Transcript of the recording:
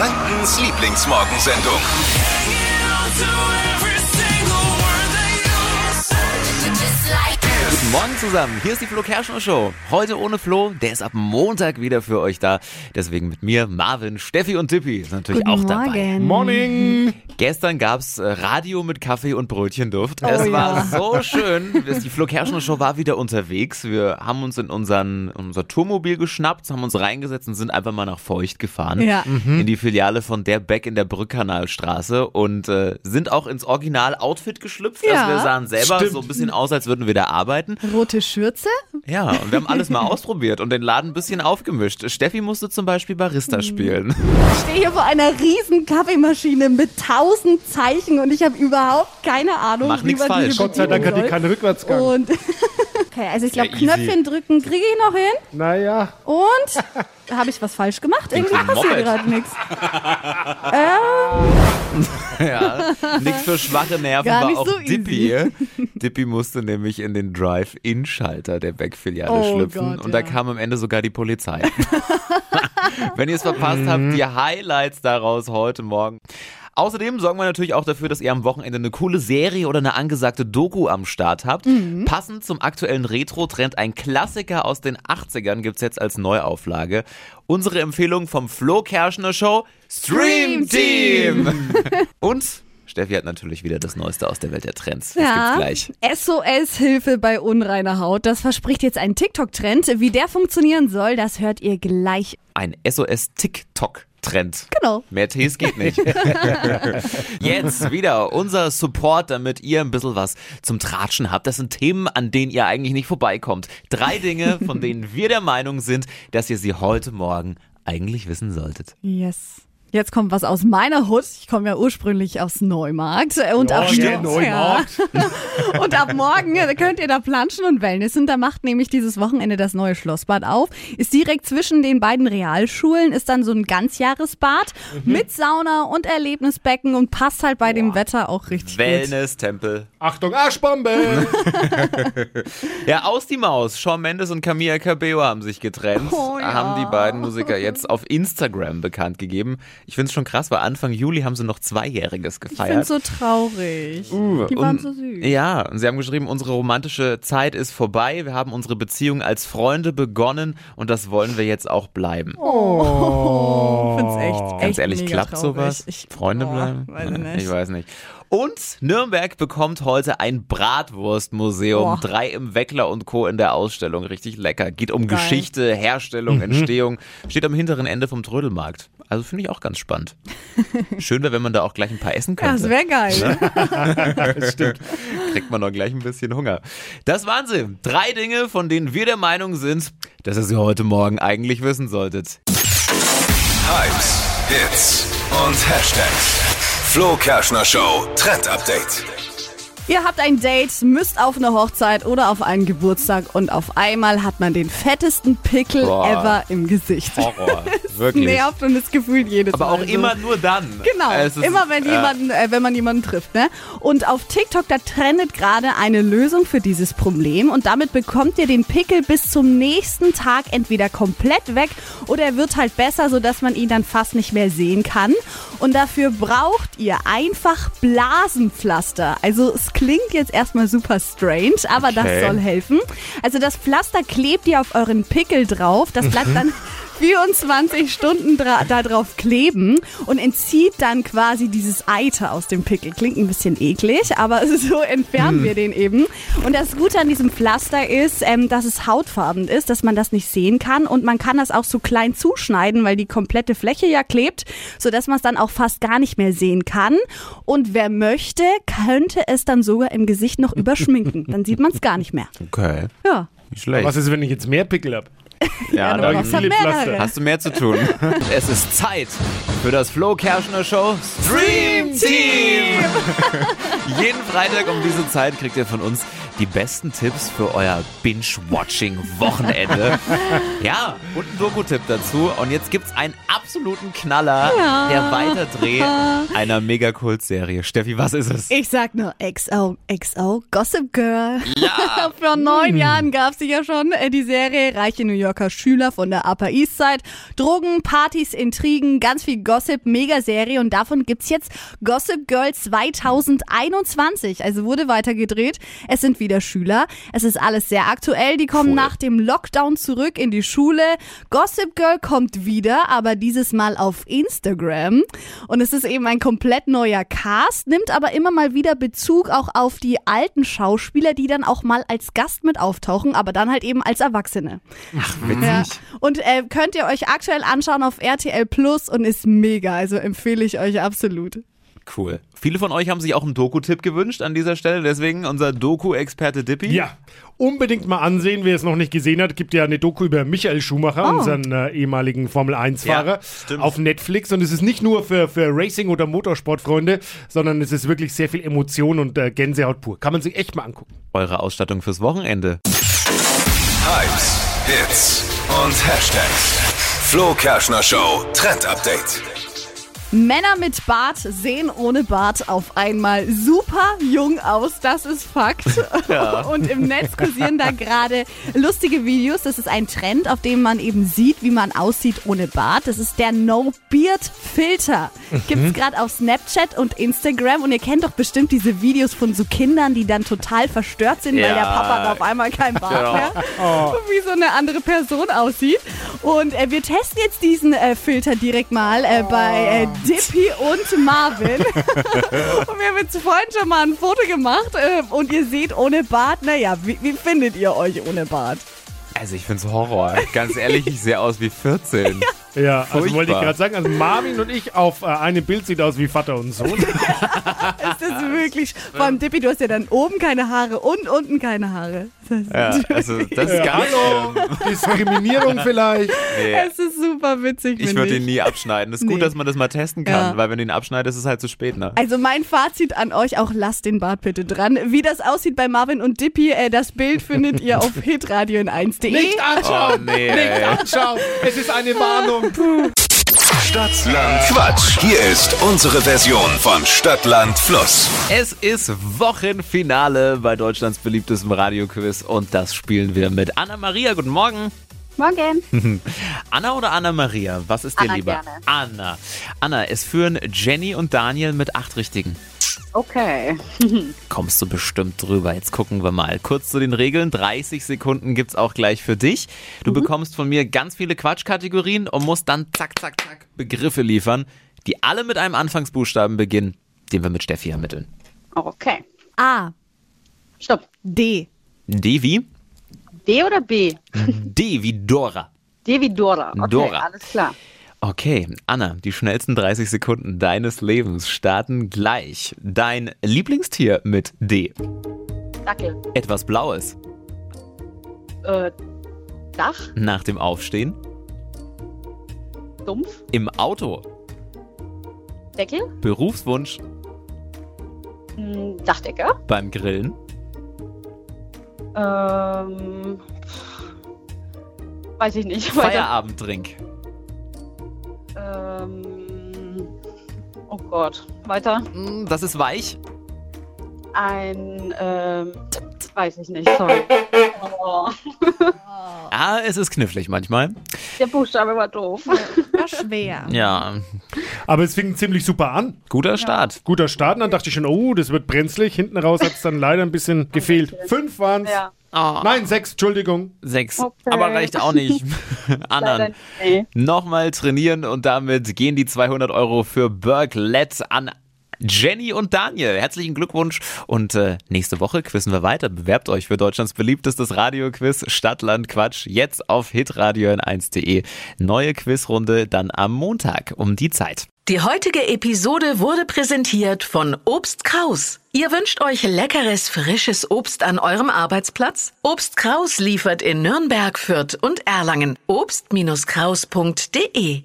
Frankens Lieblingsmorgensendung. Guten Morgen zusammen, hier ist die Flo Kerschner Show. Heute ohne Flo, der ist ab Montag wieder für euch da. Deswegen mit mir, Marvin, Steffi und Tippi ist natürlich Guten auch dabei. Morgen. Morning! Gestern gab's äh, Radio mit Kaffee und Brötchenduft. Oh es ja. war so schön. Die Flo Kerschner Show war wieder unterwegs. Wir haben uns in unseren, unser Tourmobil geschnappt, haben uns reingesetzt und sind einfach mal nach Feucht gefahren. Ja. In die Filiale von der Beck in der Brückkanalstraße und äh, sind auch ins Original-Outfit geschlüpft. Ja. Also wir sahen selber Stimmt. so ein bisschen aus, als würden wir da arbeiten. Rote Schürze? Ja, und wir haben alles mal ausprobiert und den Laden ein bisschen aufgemischt. Steffi musste zum Beispiel Barista Mhm. spielen. Ich stehe hier vor einer riesen Kaffeemaschine mit tausend Zeichen und ich habe überhaupt keine Ahnung, Mach wie man falsch. Gott sei Dank hat die keinen Rückwärtsgang. Und okay, also ich glaube, Ja. Knöpfchen drücken kriege ich noch hin. naja, Und habe ich was falsch gemacht? Irgendwie passiert gerade nichts. Ja, nix für schwache Nerven Gar war nicht auch so Dippy. Dippy musste nämlich in den Drive-In-Schalter der Beck-Filiale Oh schlüpfen Gott, und da ja. kam am Ende sogar die Polizei. Wenn ihr es verpasst habt, die Highlights daraus heute Morgen. Außerdem sorgen wir natürlich auch dafür, dass ihr am Wochenende eine coole Serie oder eine angesagte Doku am Start habt. Passend zum aktuellen Retro-Trend, ein Klassiker aus den 80ern gibt's jetzt als Neuauflage. Unsere Empfehlung vom Flo Kerschner Show, Stream Team! Und Steffi hat natürlich wieder das Neueste aus der Welt der Trends. Das Ja, gibt's gleich. SOS-Hilfe bei unreiner Haut. Das verspricht jetzt ein TikTok-Trend. Wie der funktionieren soll, das hört ihr gleich. Ein SOS-TikTok-Trend. Genau. Mehr Tees geht nicht. Jetzt wieder unser Support, damit ihr ein bisschen was zum Tratschen habt. Das sind Themen, an denen ihr eigentlich nicht vorbeikommt. Drei Dinge, von denen wir der Meinung sind, dass ihr sie heute Morgen eigentlich wissen solltet. Yes. Jetzt kommt was aus meiner Hut. Ich komme ja ursprünglich aus Neumarkt. Und, ab, stimmt, Neumarkt. Ja. und ab morgen könnt ihr da planschen und Wellnessen. Da macht nämlich dieses Wochenende das neue Schlossbad auf. Ist direkt zwischen den beiden Realschulen, ist dann so ein Ganzjahresbad mit Sauna und Erlebnisbecken und passt halt bei dem Wetter auch richtig gut. Wellness-Tempel. Achtung, Arschbombe! Ja, aus die Maus. Shawn Mendes und Camilla Cabello haben sich getrennt. Oh ja. Haben die beiden Musiker jetzt auf Instagram bekannt gegeben. Ich finde es schon krass, weil Anfang Juli haben sie noch Zweijähriges Ich finde gefeiert. so traurig. die waren und, so süß. Ja, und sie haben geschrieben, unsere romantische Zeit ist vorbei. Wir haben unsere Beziehung als Freunde begonnen und das wollen wir jetzt auch bleiben. Oh, ich find's echt, Ganz echt ehrlich, klappt traurig. sowas? Ich, Freunde boah, bleiben? Weiß. Ich weiß nicht. Und Nürnberg bekommt heute ein Bratwurstmuseum. Boah. Drei im Weckler und Co. in der Ausstellung. Richtig lecker. Geht um Geil. Geschichte, Herstellung, Entstehung. Steht am hinteren Ende vom Trödelmarkt. Also finde ich auch ganz spannend. Schön wäre, wenn man da auch gleich ein paar essen Ja, das könnte. wäre geil. Das stimmt. Kriegt man doch gleich ein bisschen Hunger. Das waren sie. Drei Dinge, von denen wir der Meinung sind, dass ihr sie heute Morgen eigentlich wissen solltet. Hypes, Hits und Hashtags. Flo Kerschner Show Trend Update. Ihr habt ein Date, müsst auf eine Hochzeit oder auf einen Geburtstag und auf einmal hat man den fettesten Pickel Boah. ever im Gesicht. Horror. Wirklich. Nervt und das Gefühl jedes Aber Mal. auch so. immer nur dann. Genau, ist- immer wenn, ja. jemanden, äh, wenn man jemanden trifft. Ne? Und auf TikTok, da trendet gerade eine Lösung für dieses Problem und damit bekommt ihr den Pickel bis zum nächsten Tag entweder komplett weg oder er wird halt besser, sodass man ihn dann fast nicht mehr sehen kann. Und dafür braucht ihr einfach Blasenpflaster. Also klingt jetzt erstmal super strange, aber Okay. das soll helfen. Also das Pflaster klebt ihr auf euren Pickel drauf. Das bleibt dann 24 Stunden da drauf kleben und entzieht dann quasi dieses Eiter aus dem Pickel. Klingt ein bisschen eklig, aber so entfernen wir den eben. Und das Gute an diesem Pflaster ist, ähm, dass es hautfarben ist, dass man das nicht sehen kann und man kann das auch so klein zuschneiden, weil die komplette Fläche ja klebt, sodass man es dann auch fast gar nicht mehr sehen kann. Und wer möchte, könnte es dann sogar im Gesicht noch überschminken. Dann sieht man es gar nicht mehr. Okay, Ja. nicht schlecht. Was ist, wenn ich jetzt mehr Pickel hab? ja, viele mehrere. Pflaster. hast du mehr zu tun. es ist Zeit für das Flo Kerschner Show Stream Team. Jeden Freitag um diese Zeit kriegt ihr von uns die besten Tipps für euer Binge-Watching-Wochenende. ja, und ein Doku-Tipp dazu. Und jetzt gibt's einen absoluten Knaller, der Weiterdreh einer Mega-Kult-Serie. Steffi, was ist es? Ich sag nur XOXO Gossip Girl. Ja! Vor neun Jahren gab sie ja schon äh, die Serie Reiche New Yorker Schüler von der Upper East Side. Drogen, Partys, Intrigen, ganz viel Gossip, Mega-Serie und davon gibt's jetzt Gossip Girl 2021. Also wurde weitergedreht. Es sind wieder Schüler. Es ist alles sehr aktuell. Die kommen Cool. nach dem Lockdown zurück in die Schule. Gossip Girl kommt wieder, aber dieses Mal auf Instagram. Und es ist eben ein komplett neuer Cast, nimmt aber immer mal wieder Bezug auch auf die alten Schauspieler, die dann auch mal als Gast mit auftauchen, aber dann halt eben als Erwachsene. Ach, witzig. Ja. Und äh, könnt ihr euch aktuell anschauen auf RTL Plus und ist mega, also empfehle ich euch absolut. Cool. Viele von euch haben sich auch einen Doku-Tipp gewünscht an dieser Stelle, deswegen unser Doku-Experte Dippy. Ja, unbedingt mal ansehen, wer es noch nicht gesehen hat. Gibt ja eine Doku über Michael Schumacher, Oh. unseren äh, ehemaligen Formel-1-Fahrer, Ja, auf Netflix. Und es ist nicht nur für, für Racing- oder Motorsportfreunde, sondern es ist wirklich sehr viel Emotion und äh, Gänsehaut pur. Kann man sich echt mal angucken. Eure Ausstattung fürs Wochenende. Hypes, Hits und Hashtags. Flo Kerschner Show Trend Update. Männer mit Bart sehen ohne Bart auf einmal super jung aus, das ist Fakt. Und im Netz kursieren da gerade lustige Videos. Das ist ein Trend, auf dem man eben sieht, wie man aussieht ohne Bart. Das ist der No-Beard-Filter. Gibt's gerade auf Snapchat und Instagram. Und ihr kennt doch bestimmt diese Videos von so Kindern, die dann total verstört sind, weil Ja. der Papa da auf einmal kein Bart Genau. mehr wie so eine andere Person aussieht. Und äh, wir testen jetzt diesen äh, Filter direkt mal äh, bei äh, Dippy und Marvin. und wir haben jetzt vorhin schon mal ein Foto gemacht äh, und ihr seht ohne Bart. Naja, wie, wie findet ihr euch ohne Bart? Also ich find's Horror. Ganz ehrlich, ich sehe aus wie 14. Ja, also Furchtbar. wollte ich gerade sagen, also Marvin und ich auf äh, einem Bild sieht aus wie Vater und Sohn. Ist das wirklich? Vor allem Dippy, du hast ja dann oben keine Haare und unten keine Haare. Das Ja, also das ist Ja, ganz hallo. Diskriminierung vielleicht. Nee. Es ist super witzig, Ich würde ihn nie abschneiden. Es ist Nee. gut, dass man das mal testen kann, Ja. weil wenn du ihn abschneidest, ist es halt zu spät, ne? Also mein Fazit an euch, auch lasst den Bart bitte dran. Wie das aussieht bei Marvin und Dippy, äh, das Bild findet ihr auf hitradio in 1.de. Nicht anschauen! Oh, nee, Nicht anschauen! Es ist eine Warnung. Stadtland Quatsch. Hier ist unsere Version von Stadtland Fluss. Es ist Wochenfinale bei Deutschlands beliebtestem Radioquiz und das spielen wir mit Anna Maria. Guten Morgen. Morgen. Anna oder Anna Maria? Was ist dir Anna lieber? gerne. Anna. Anna, es führen Jenny und Daniel mit acht Richtigen. Okay. Kommst du bestimmt drüber. Jetzt gucken wir mal. Kurz zu den Regeln. 30 Sekunden gibt's auch gleich für dich. Du bekommst von mir ganz viele Quatschkategorien und musst dann zack, zack, zack Begriffe liefern, die alle mit einem Anfangsbuchstaben beginnen, den wir mit Steffi ermitteln. Okay. A, Stopp. D, D wie? D oder B? D wie Dora. D wie Dora. Okay, Dora. alles klar. Okay, Anna, die schnellsten 30 Sekunden deines Lebens starten gleich. Dein Lieblingstier mit D. Dackel. Etwas Blaues. Äh, Dach. Nach dem Aufstehen. Dumpf. Im Auto. Deckel. Berufswunsch. Hm, Dachdecker. Beim Grillen. Ähm, weiß ich nicht. Weiter. Gott. Weiter. Mm, Das ist weich. Ein, ähm, weiß ich nicht. Sorry. Oh, Ah, es ist knifflig manchmal. der Buchstabe war doof. war schwer. Ja, Aber es fing ziemlich super an. guter Start. Guter Start. Und dann dachte ich schon, oh, das wird brenzlig. Hinten raus hat es dann leider ein bisschen gefehlt. Fünf waren es. Ja. Oh, Nein, sechs, Entschuldigung. sechs. Okay. Aber reicht auch nicht. Nicht. Nee. nochmal trainieren und damit gehen die 200 Euro für Berglet an Jenny und Daniel. Herzlichen Glückwunsch und äh, nächste Woche quizzen wir weiter. Bewerbt euch für Deutschlands beliebtestes Radioquiz Stadtland Quatsch jetzt auf hitradio in 1.de. Neue Quizrunde dann am Montag um die Zeit. Die heutige Episode wurde präsentiert von Obst Kraus. Ihr wünscht euch leckeres, frisches Obst an eurem Arbeitsplatz? Obst Kraus liefert in Nürnberg, Fürth und Erlangen. Obst-Kraus.de